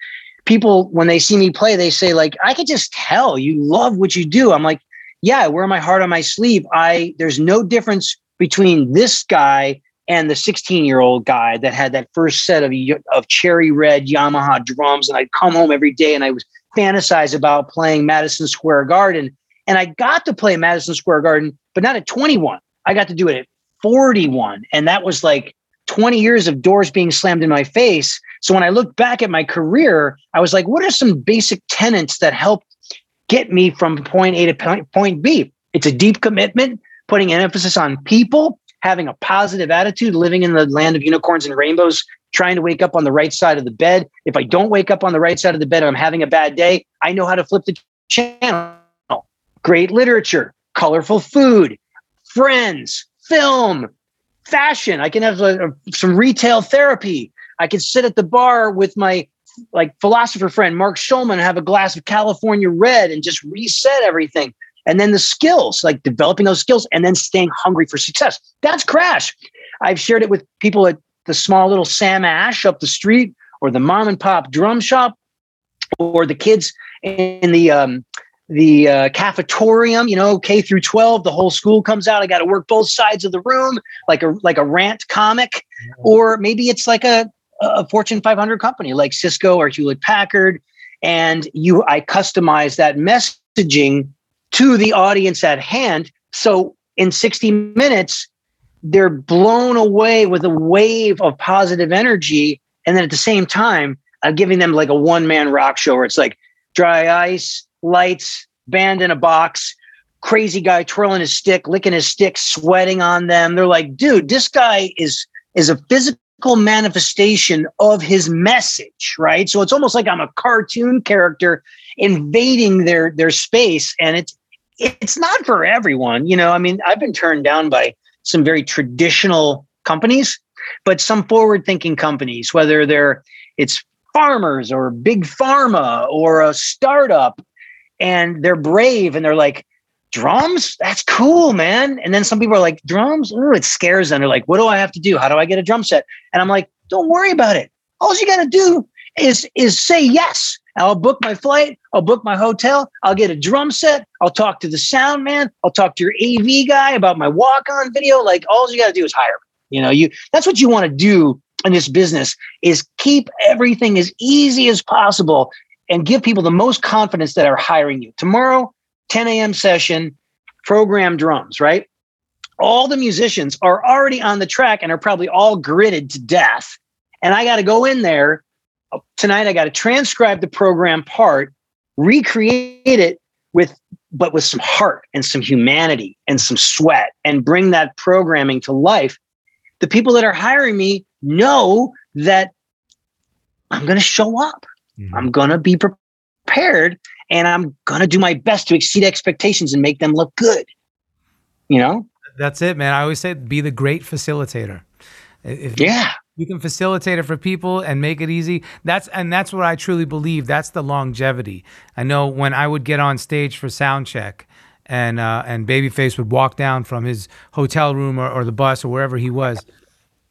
People when they see me play they say like i could just tell. You love what you do. I'm like yeah i wear my heart on my sleeve. I there's no difference between this guy and the 16 year old guy that had that first set of, of cherry red Yamaha drums. And I'd come home every day and I was fantasize about playing Madison Square Garden. And I got to play Madison Square Garden, but not at 21. I got to do it at 41. And that was like 20 years of doors being slammed in my face. So when I look back at my career, I was like, what are some basic tenets that help get me from point A to point B? It's a deep commitment, putting an emphasis on people, having a positive attitude, living in the land of unicorns and rainbows, trying to wake up on the right side of the bed. If I don't wake up on the right side of the bed and I'm having a bad day, I know how to flip the channel. great literature, colorful food, friends, film, fashion. I can have uh, some retail therapy. I can sit at the bar with my like philosopher friend Mark Schulman and have a glass of California Red and just reset everything. And then the skills, like developing those skills and then staying hungry for success. That's crash. I've shared it with people at the small little Sam Ash up the street or the mom and pop drum shop or the kids in the um, the uh, cafetorium, you know, K through 12, the whole school comes out. I got to work both sides of the room, like a like a rant comic, or maybe it's like a, a Fortune 500 company like Cisco or Hewlett Packard, and you I customize that messaging to the audience at hand. So in 60 minutes, they're blown away with a wave of positive energy, and then at the same time, I'm giving them like a one man rock show where it's like dry ice lights, band in a box, crazy guy twirling his stick, licking his stick, sweating on them. They're like, dude, this guy is is a physical manifestation of his message, right? So it's almost like I'm a cartoon character invading their their space, and it's it's not for everyone. You know, I mean, I've been turned down by some very traditional companies, but some forward thinking companies, whether they're it's farmers or big pharma or a startup and they're brave and they're like, drums? That's cool, man. And then some people are like, drums? Oh, it scares them. They're like, what do I have to do? How do I get a drum set? And I'm like, don't worry about it. All you got to do is is say yes. I'll book my flight. I'll book my hotel. I'll get a drum set. I'll talk to the sound man. I'll talk to your AV guy about my walk on video. Like all you got to do is hire. You know, you that's what you want to do in this business is keep everything as easy as possible and give people the most confidence that are hiring you. Tomorrow, 10 a.m. session, program drums, right? All the musicians are already on the track and are probably all gritted to death. And I got to go in there tonight. I got to transcribe the program part, recreate it with, but with some heart and some humanity and some sweat and bring that programming to life. The people that are hiring me know that I'm going to show up. Mm-hmm. I'm going to be prepared and I'm going to do my best to exceed expectations and make them look good. You know?
That's it, man. I always say be the great facilitator.
If yeah.
You can facilitate it for people and make it easy. That's and that's what I truly believe. That's the longevity. I know when I would get on stage for sound check and uh, and Babyface would walk down from his hotel room or, or the bus or wherever he was.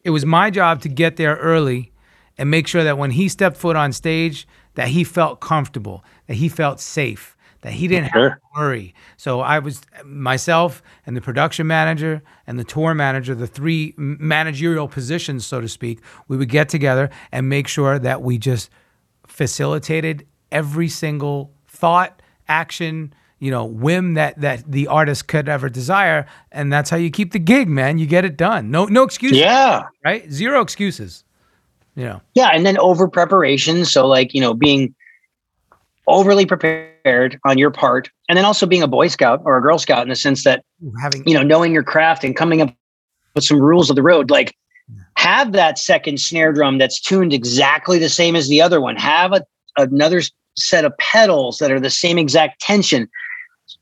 It was my job to get there early and make sure that when he stepped foot on stage, that he felt comfortable, that he felt safe, that he didn't sure. have to worry. So I was myself and the production manager and the tour manager, the three managerial positions, so to speak, we would get together and make sure that we just facilitated every single thought, action, you know, whim that that the artist could ever desire, and that's how you keep the gig, man. You get it done. No, no excuses.
Yeah,
right. Zero excuses you know
yeah and then over preparation so like you know being overly prepared on your part and then also being a boy scout or a girl scout in the sense that having you know knowing your craft and coming up with some rules of the road like have that second snare drum that's tuned exactly the same as the other one have a, another set of pedals that are the same exact tension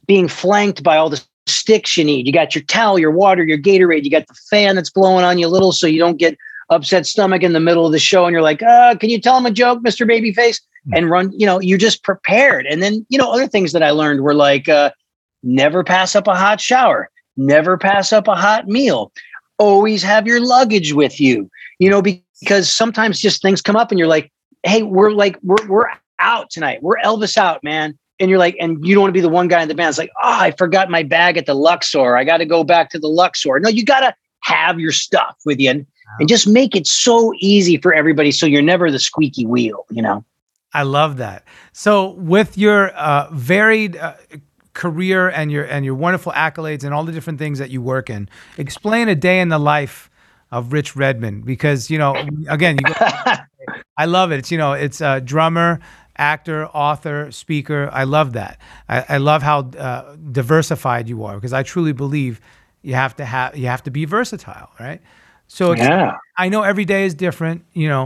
being flanked by all the sticks you need you got your towel your water your gatorade you got the fan that's blowing on you a little so you don't get upset stomach in the middle of the show and you're like, uh, can you tell him a joke, Mr. Babyface? Hmm. And run, you know, you're just prepared. And then, you know, other things that I learned were like, uh, never pass up a hot shower, never pass up a hot meal, always have your luggage with you, you know, because sometimes just things come up and you're like, hey, we're like, we're, we're out tonight. We're Elvis out, man. And you're like, and you don't want to be the one guy in the band. It's like, oh, I forgot my bag at the Luxor. I got to go back to the Luxor. No, you got to have your stuff with you. And and just make it so easy for everybody so you're never the squeaky wheel, you know?
I love that. So with your uh, varied uh, career and your and your wonderful accolades and all the different things that you work in, explain a day in the life of Rich Redmond because you know again you I love it. It's you know it's a drummer, actor, author, speaker. I love that. I, I love how uh, diversified you are because I truly believe you have to have you have to be versatile, right? So yeah. I know every day is different, you know,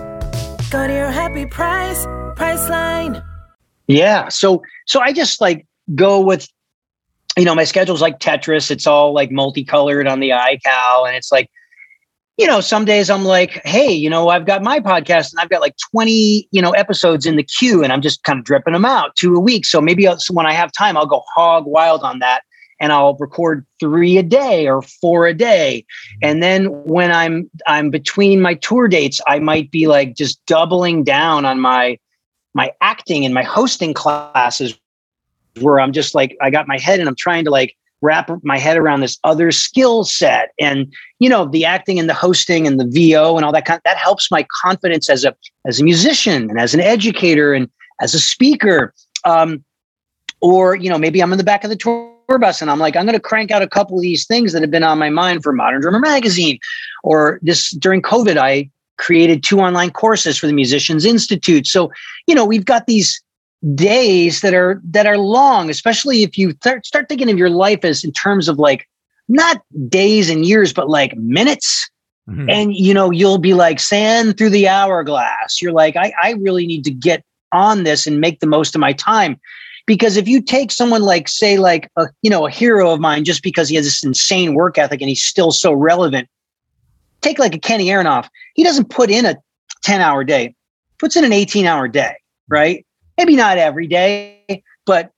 Go to your happy price, Priceline.
Yeah. So so I just like go with you know, my schedule's like Tetris. It's all like multicolored on the iCal. And it's like, you know, some days I'm like, hey, you know, I've got my podcast and I've got like 20, you know, episodes in the queue and I'm just kind of dripping them out two a week. So maybe I'll, so when I have time, I'll go hog wild on that and I'll record three a day or four a day. And then when I'm I'm between my tour dates, I might be like just doubling down on my my acting and my hosting classes where I'm just like I got my head and I'm trying to like wrap my head around this other skill set. And you know the acting and the hosting and the VO and all that kind that helps my confidence as a as a musician and as an educator and as a speaker. Um or you know maybe I'm in the back of the tour bus and I'm like I'm going to crank out a couple of these things that have been on my mind for Modern Drummer magazine or this during covid I created two online courses for the Musicians Institute. So, you know, we've got these days that are that are long, especially if you th- start thinking of your life as in terms of like not days and years, but like minutes. Mm-hmm. And you know, you'll be like sand through the hourglass. You're like, I, I really need to get on this and make the most of my time. Because if you take someone like, say, like a you know, a hero of mine, just because he has this insane work ethic and he's still so relevant, take like a Kenny Aronoff. He doesn't put in a 10 hour day, puts in an 18 hour day, right? Maybe not every day, but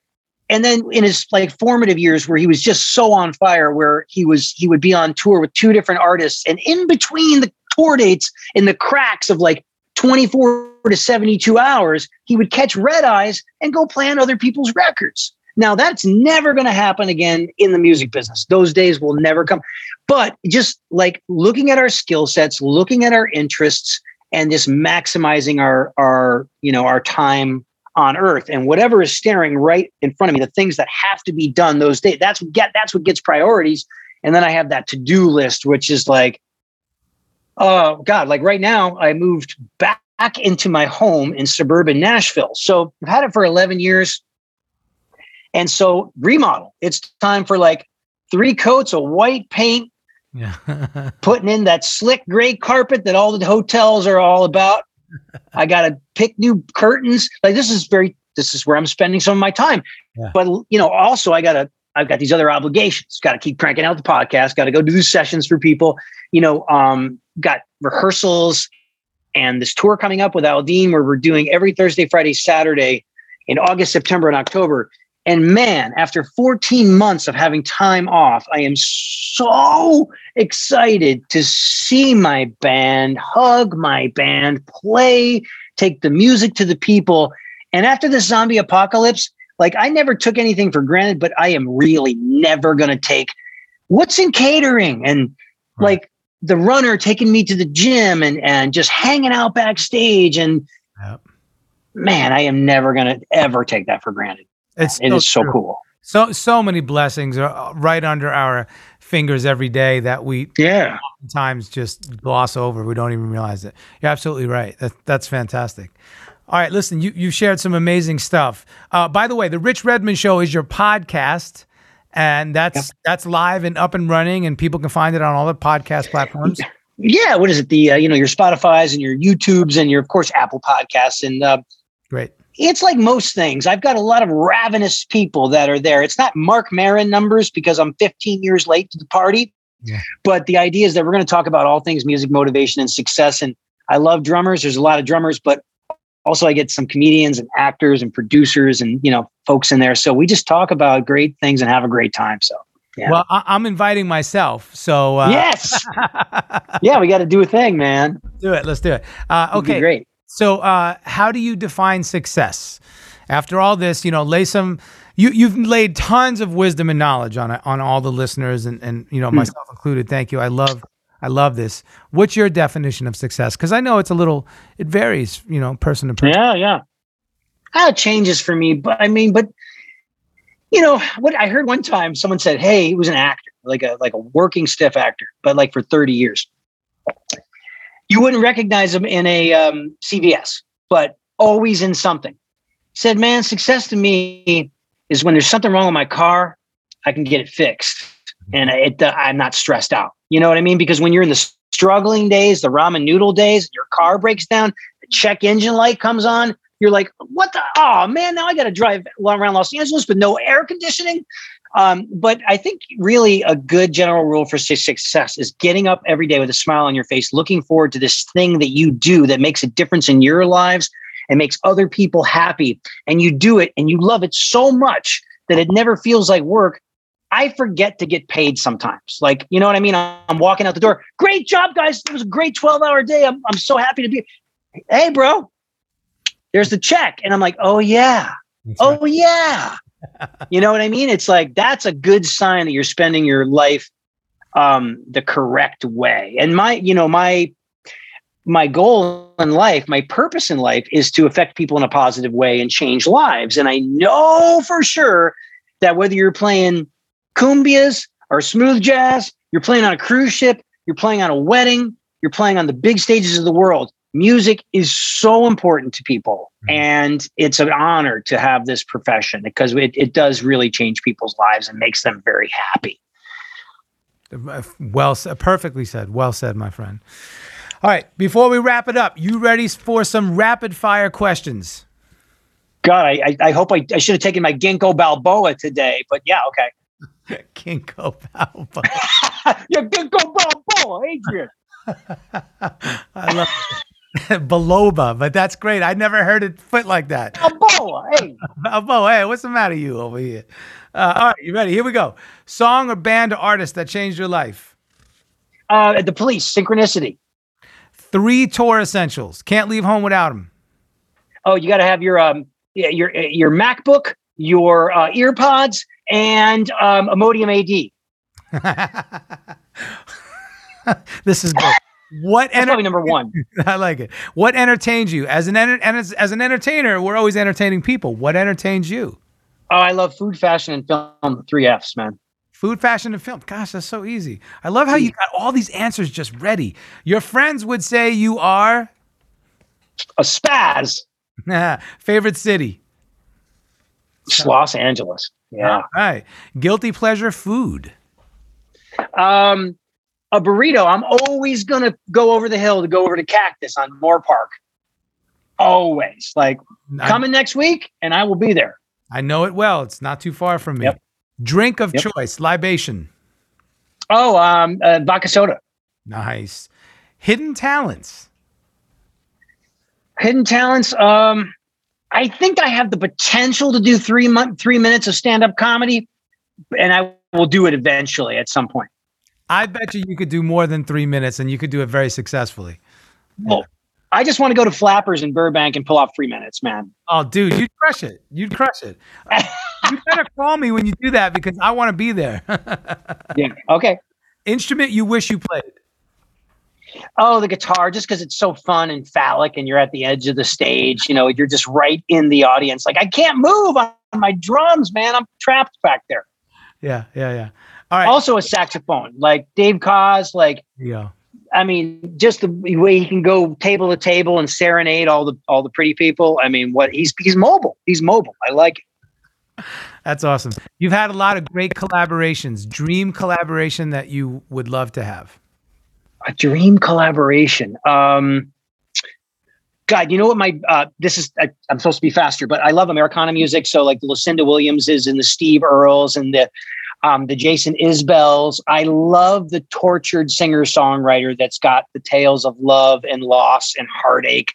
and then in his like formative years where he was just so on fire where he was he would be on tour with two different artists and in between the tour dates in the cracks of like 24 to 72 hours he would catch red eyes and go play on other people's records. Now that's never going to happen again in the music business. Those days will never come. But just like looking at our skill sets, looking at our interests, and just maximizing our our you know our time on earth and whatever is staring right in front of me the things that have to be done those days that's what get that's what gets priorities. And then i have that to-do list which is like oh god like right now i moved back into my home in suburban nashville so i've had it for 11 years and so remodel it's time for like three coats of white paint yeah. putting in that slick gray carpet that all the hotels are all about. I got to pick new curtains. Like this is very, this is where I'm spending some of my time. Yeah. But you know, also I got to, I've got these other obligations. Got to keep cranking out the podcast. Got to go do these sessions for people. You know, um, got rehearsals and this tour coming up with Aldean where we're doing every Thursday, Friday, Saturday in August, September, and October. And man, after 14 months of having time off, I am so excited to see my band, hug my band, play, take the music to the people. And after the zombie apocalypse, like I never took anything for granted, but I am really never going to take what's in catering and right. like the runner taking me to the gym and, and just hanging out backstage. And yep. man, I am never going to ever take that for granted. It's it so, is so cool.
So so many blessings are right under our fingers every day that we
yeah
sometimes just gloss over. We don't even realize it. You're absolutely right. That, that's fantastic. All right, listen, you you shared some amazing stuff. Uh, by the way, the Rich Redmond Show is your podcast, and that's yep. that's live and up and running, and people can find it on all the podcast platforms.
Yeah, what is it? The uh, you know your Spotify's and your YouTubes and your of course Apple Podcasts and uh,
great
it's like most things. I've got a lot of ravenous people that are there. It's not Marc Maron numbers because I'm 15 years late to the party. Yeah. But the idea is that we're going to talk about all things music motivation and success. And I love drummers. There's a lot of drummers, but also I get some comedians and actors and producers and you know folks in there. So we just talk about great things and have a great time. So
yeah. Well, I- am inviting myself. So uh-
yes, yeah, we got to do a thing, man.
Do it. Let's do it. Uh, okay,
great.
So, uh, how do you define success? After all this, you know, lay some. You you've laid tons of wisdom and knowledge on on all the listeners and and you know hmm. myself included. Thank you. I love I love this. What's your definition of success? Because I know it's a little it varies, you know, person to person.
Yeah, yeah. how it changes for me. But I mean, but you know what? I heard one time someone said, "Hey, he was an actor, like a like a working stiff actor, but like for thirty years." You wouldn't recognize him in a um, CVS, but always in something. He said, "Man, success to me is when there's something wrong with my car, I can get it fixed, and it, uh, I'm not stressed out. You know what I mean? Because when you're in the struggling days, the ramen noodle days, your car breaks down, the check engine light comes on, you're like, what the? Oh man, now I got to drive around Los Angeles with no air conditioning. Um, but I think really a good general rule for success is getting up every day with a smile on your face, looking forward to this thing that you do that makes a difference in your lives and makes other people happy. And you do it and you love it so much that it never feels like work. I forget to get paid sometimes. Like, you know what I mean? I'm walking out the door. Great job, guys. It was a great 12 hour day. I'm, I'm so happy to be. Hey, bro, there's the check. And I'm like, oh, yeah. That's oh, right. yeah. you know what I mean? It's like that's a good sign that you're spending your life um, the correct way. And my, you know, my my goal in life, my purpose in life is to affect people in a positive way and change lives. And I know for sure that whether you're playing cumbias or smooth jazz, you're playing on a cruise ship, you're playing on a wedding, you're playing on the big stages of the world, music is so important to people mm-hmm. and it's an honor to have this profession because it, it does really change people's lives and makes them very happy.
Well perfectly said. Well said my friend. All right before we wrap it up you ready for some rapid fire questions?
God i, I hope I, I should have taken my ginkgo balboa today but yeah okay
ginkgo balboa
yeah ginkgo balboa adrian
I love. Baloba, but that's great. I never heard it put like that.
Balboa, hey.
Balboa, hey, what's the matter you over here? Uh, all right, you ready? Here we go. Song or band or artist that changed your life?
Uh, the Police, Synchronicity.
Three tour essentials. Can't leave home without them.
Oh, you got to have your um your your MacBook, your uh, earpods, and um, Imodium
AD. this is good. What
That's enter- probably number one.
I like it. What entertains you as an enter- and as, as an entertainer? We're always entertaining people. What entertains you?
Oh, I love food, fashion, and film. Three Fs, man.
Food, fashion, and film. Gosh, that's so easy. I love how you got all these answers just ready. Your friends would say you are
a spaz.
Favorite city?
It's Los Angeles. Yeah. All
right. Guilty pleasure food.
Um, a burrito, I'm always gonna go over the hill to go over to Cactus on Moorpark. Always. Like I, coming next week, and I will be there.
I know it well. It's not too far from me. Yep. Drink of yep. choice, libation.
Oh, um, uh, vodka soda.
Nice. Hidden talents.
Hidden talents. Um, I think I have the potential to do three month, three minutes of stand up comedy, and I will do it eventually at some point.
I bet you you could do more than three minutes and you could do it very successfully.
Well, I just want to go to Flappers in Burbank and pull off three minutes, man.
Oh, dude, you'd crush it. You'd crush it. you better call me when you do that because I want to be there.
yeah. Okay.
Instrument you wish you played.
Oh, the guitar, just because it's so fun and phallic and you're at the edge of the stage. You know, you're just right in the audience. Like, I can't move on my drums, man. I'm trapped back there.
Yeah, yeah, yeah.
All right. Also a saxophone, like Dave Koz, like
yeah.
I mean, just the way he can go table to table and serenade all the all the pretty people. I mean, what he's he's mobile. He's mobile. I like it.
That's awesome. You've had a lot of great collaborations. Dream collaboration that you would love to have.
A dream collaboration. Um, God, you know what? My uh, this is I, am supposed to be faster, but I love Americana music. So like the Lucinda Williamses and the Steve Earles and the um, the Jason Isbells. I love the tortured singer songwriter that's got the tales of love and loss and heartache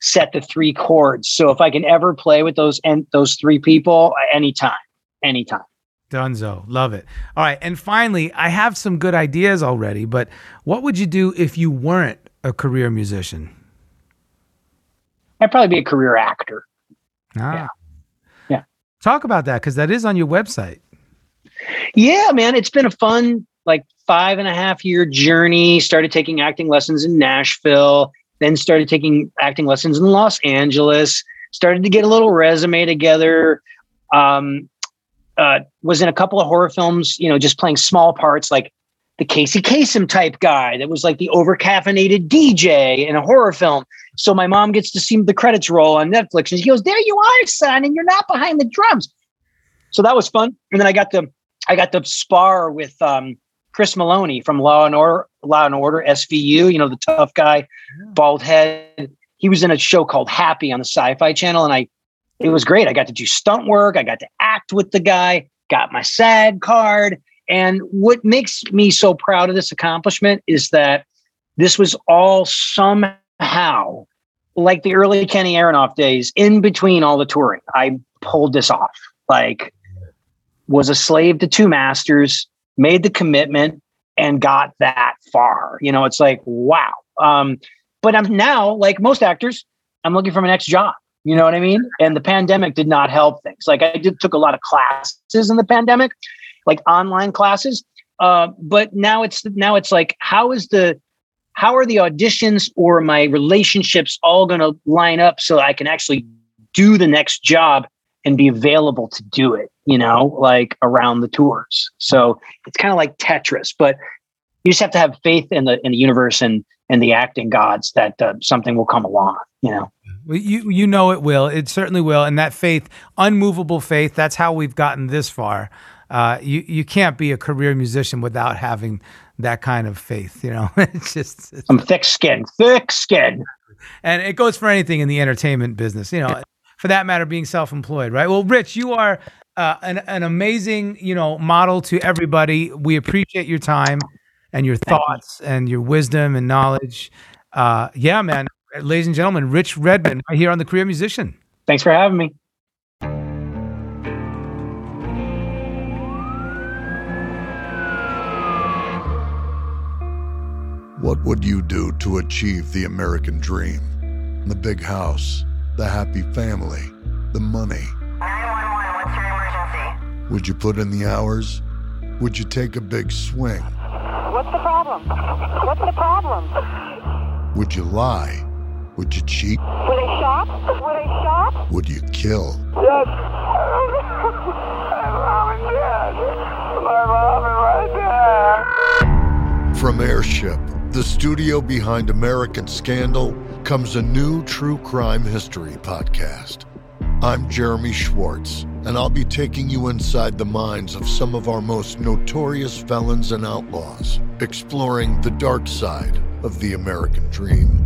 set to three chords. So if I can ever play with those and those three people, anytime, anytime.
Dunzo, love it. All right, and finally, I have some good ideas already, but what would you do if you weren't a career musician?
I'd probably be a career actor.
Ah.
Yeah. Yeah.
Talk about that because that is on your website.
Yeah, man, it's been a fun like five and a half year journey. Started taking acting lessons in Nashville, then started taking acting lessons in Los Angeles. started to get a little resume together. Um, uh, was in a couple of horror films, you know, just playing small parts like the Casey Kasem type guy that was like the over caffeinated DJ in a horror film. So my mom gets to see the credits roll on Netflix and she goes, There you are, son, and you're not behind the drums. So that was fun. And then I got to I got to spar with um, Chris Meloni from Law and Order, Law and Order SVU, you know, the tough guy, bald head. He was in a show called Happy on the Sci-Fi Channel, and I it was great. I got to do stunt work. I got to act with the guy. Got my SAG card. And what makes me so proud of this accomplishment is that this was all somehow like the early Kenny Aronoff days in between all the touring. I pulled this off. Like was a slave to two masters, made the commitment and got that far. You know, it's like, wow. Um, but I'm now, like most actors, I'm looking for my next job. You know what I mean? And the pandemic did not help things. Like I did took a lot of classes in the pandemic, like online classes. Uh, but now it's now it's like, how is the how are the auditions or my relationships all going to line up so I can actually do the next job and be available to do it? You know, like around the tours. So it's kind of like Tetris, but you just have to have faith in the in the universe and and the acting gods that uh, something will come along. You know.
You you know it will. It certainly will. And that faith, unmovable faith, that's how we've gotten this far. Uh, you you can't be a career musician without having that kind of faith. You know, it's just it's,
I'm thick skinned, thick skinned,
and it goes for anything in the entertainment business. You know, for that matter, being self-employed, right? Well, Rich, you are uh, an an amazing you know model to everybody. We appreciate your time and your thoughts and your wisdom and knowledge. Uh, yeah, man ladies and gentlemen, Rich Redmond, right here on the Career Musician.
Thanks for having me.
What would you do to achieve the American dream? The big house, the happy family, the money.
911, what's your emergency?
Would you put in the hours? Would you take a big swing?
What's the problem? What's the problem?
Would you lie? Would you cheat?
Would I shop? Would I shop?
Would you kill?
Yes. My mom and dad. My mom and my dad.
From Airship, the studio behind American Scandal, comes a new true crime history podcast. I'm Jeremy Schwartz, and I'll be taking you inside the minds of some of our most notorious felons and outlaws, exploring the dark side of the American dream.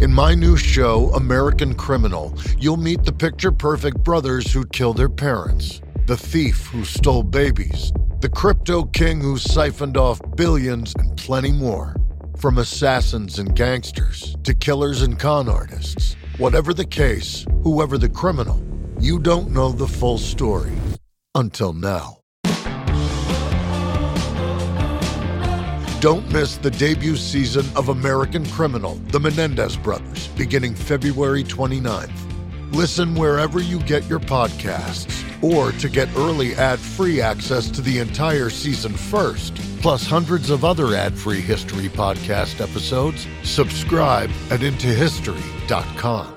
In my new show, American Criminal, you'll meet the picture perfect brothers who killed their parents, the thief who stole babies, the crypto king who siphoned off billions, and plenty more. From assassins and gangsters to killers and con artists. Whatever the case, whoever the criminal, you don't know the full story until now. Don't miss the debut season of American Criminal, The Menendez Brothers, beginning February 29th. Listen wherever you get your podcasts, or to get early ad free access to the entire season first, plus hundreds of other ad free history podcast episodes, subscribe at IntoHistory.com.